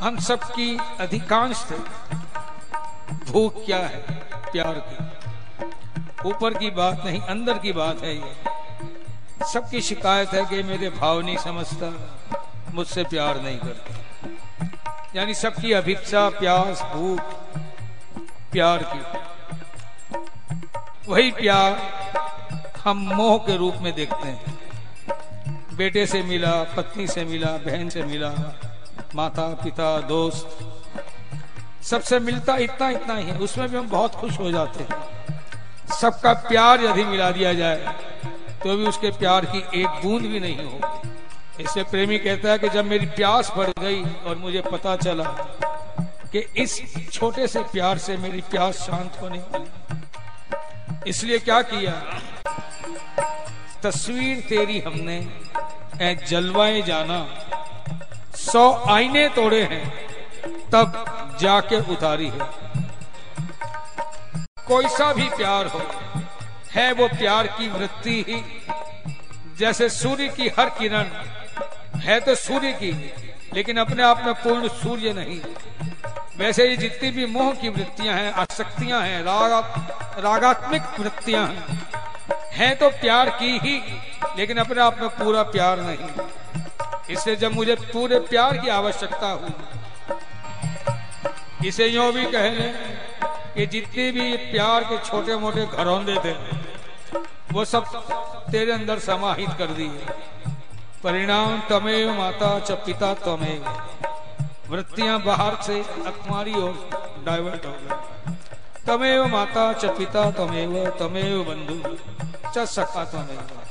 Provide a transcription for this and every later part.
हम सबकी अधिकांश भूख क्या है? प्यार की। ऊपर की बात नहीं, अंदर की बात है ये। सबकी शिकायत है कि मेरे भाव नहीं समझता, मुझसे प्यार नहीं करता। यानी सबकी अभिप्सा, प्यास, भूख, प्यार की। वही प्यार हम मोह के रूप में देखते हैं। बेटे से मिला, पत्नी से मिला, बहन से मिला माता पिता दोस्त, सबसे मिलता इतना इतना ही है। उसमें भी हम बहुत खुश हो जाते हैं। सबका प्यार यदि मिला दिया जाए तो भी उसके प्यार की एक बूंद भी नहीं होगी। इससे प्रेमी कहता है कि जब मेरी प्यास बढ़ गई और मुझे पता चला कि इस छोटे से प्यार से मेरी प्यास शांत होने वाली इसलिए क्या किया? तस्वीर तेरी हमने ए जलवाए जाना। सौ आईने तोड़े हैं, तब जाके उतारी है। कोई सा भी प्यार हो, है वो प्यार की वृत्ति ही। जैसे सूर्य की हर किरण, है तो सूर्य की, लेकिन अपने आप में पूर्ण सूर्य नहीं। वैसे ही जितनी भी मोह की वृत्तियाँ हैं, आसक्तियाँ हैं, राग, रागात्मक वृत्तियाँ हैं हैं तो प्यार की ही, लेकिन अपने आप में पूरा प्यार नहीं। इससे जब मुझे पूरे प्यार की आवश्यकता हुई, इसे यो भी कह लें कि जितने भी प्यार के छोटे मोटे घरौंदे थे, वो सब तेरे अंदर समाहित कर दिए। परिणाम तमेव माता च पिता तमेव। वृत्तियाँ बाहर से तुम्हारी ओर डाइवर्ट हो गई। तमेव माता च पिता तमेव तमेव बंधु च सखा तमेव।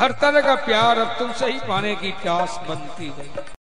हर तरह का प्यार अब तुमसे ही पाने की प्यास बनती गई।